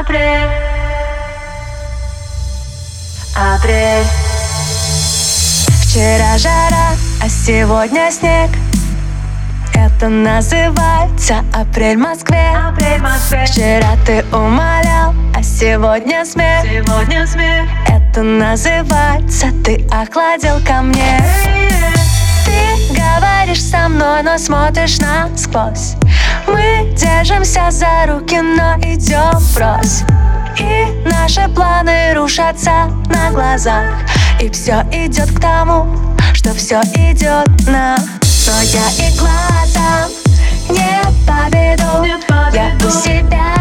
Апрель Апрель Вчера жара, а сегодня снег. Это называется апрель в Москве. Апрель в Москве. Вчера ты умолял, а сегодня смех. Сегодня смех. Это называется ты охладил ко мне Ты говоришь со мной, но смотришь насквозь Мы держимся за руки, но идем врозь И наши планы рушатся на глазах. И все идет к тому, что все идет на Но я и глазом не поведу Не поведу. Я у себя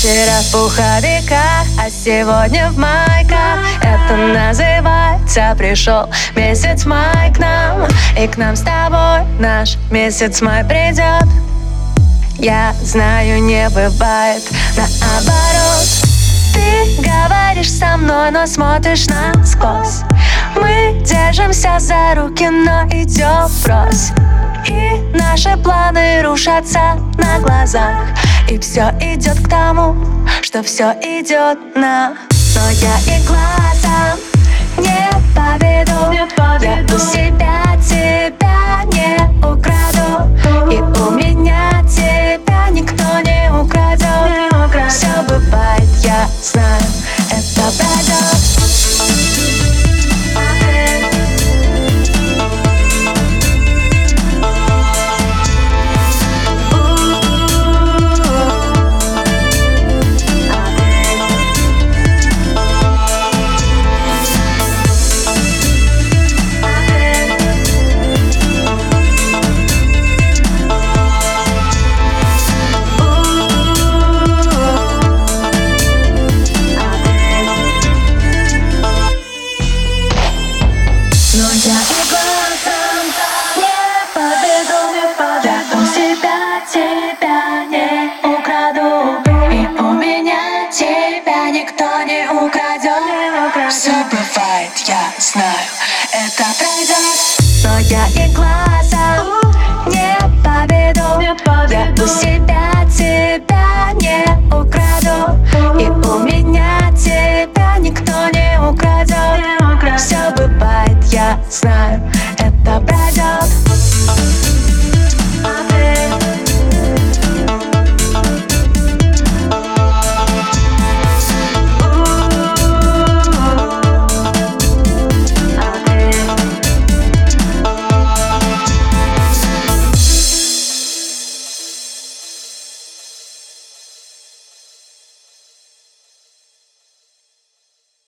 Вчера в пуховиках, а сегодня в майках. Это называется пришел месяц май к нам. И к нам с тобой наш месяц май придет. Я знаю, не бывает наоборот. Ты говоришь со мной, но смотришь насквозь. Мы держимся за руки, но идем врозь и наши планы рушатся на глазах. И все идет к тому, что все идет на. Но я и глазом не поведу. Не поведу. Я у себя тебя не украду. И у меня тебя никто не украдет Не украдет. Все бывает, я знаю, не украдешь Все бывает, я знаю, это пройдет Но я и глазом не поведу Я у себя тебя не украду. И у меня тебя никто не украдет Все бывает, я знаю, это пройдет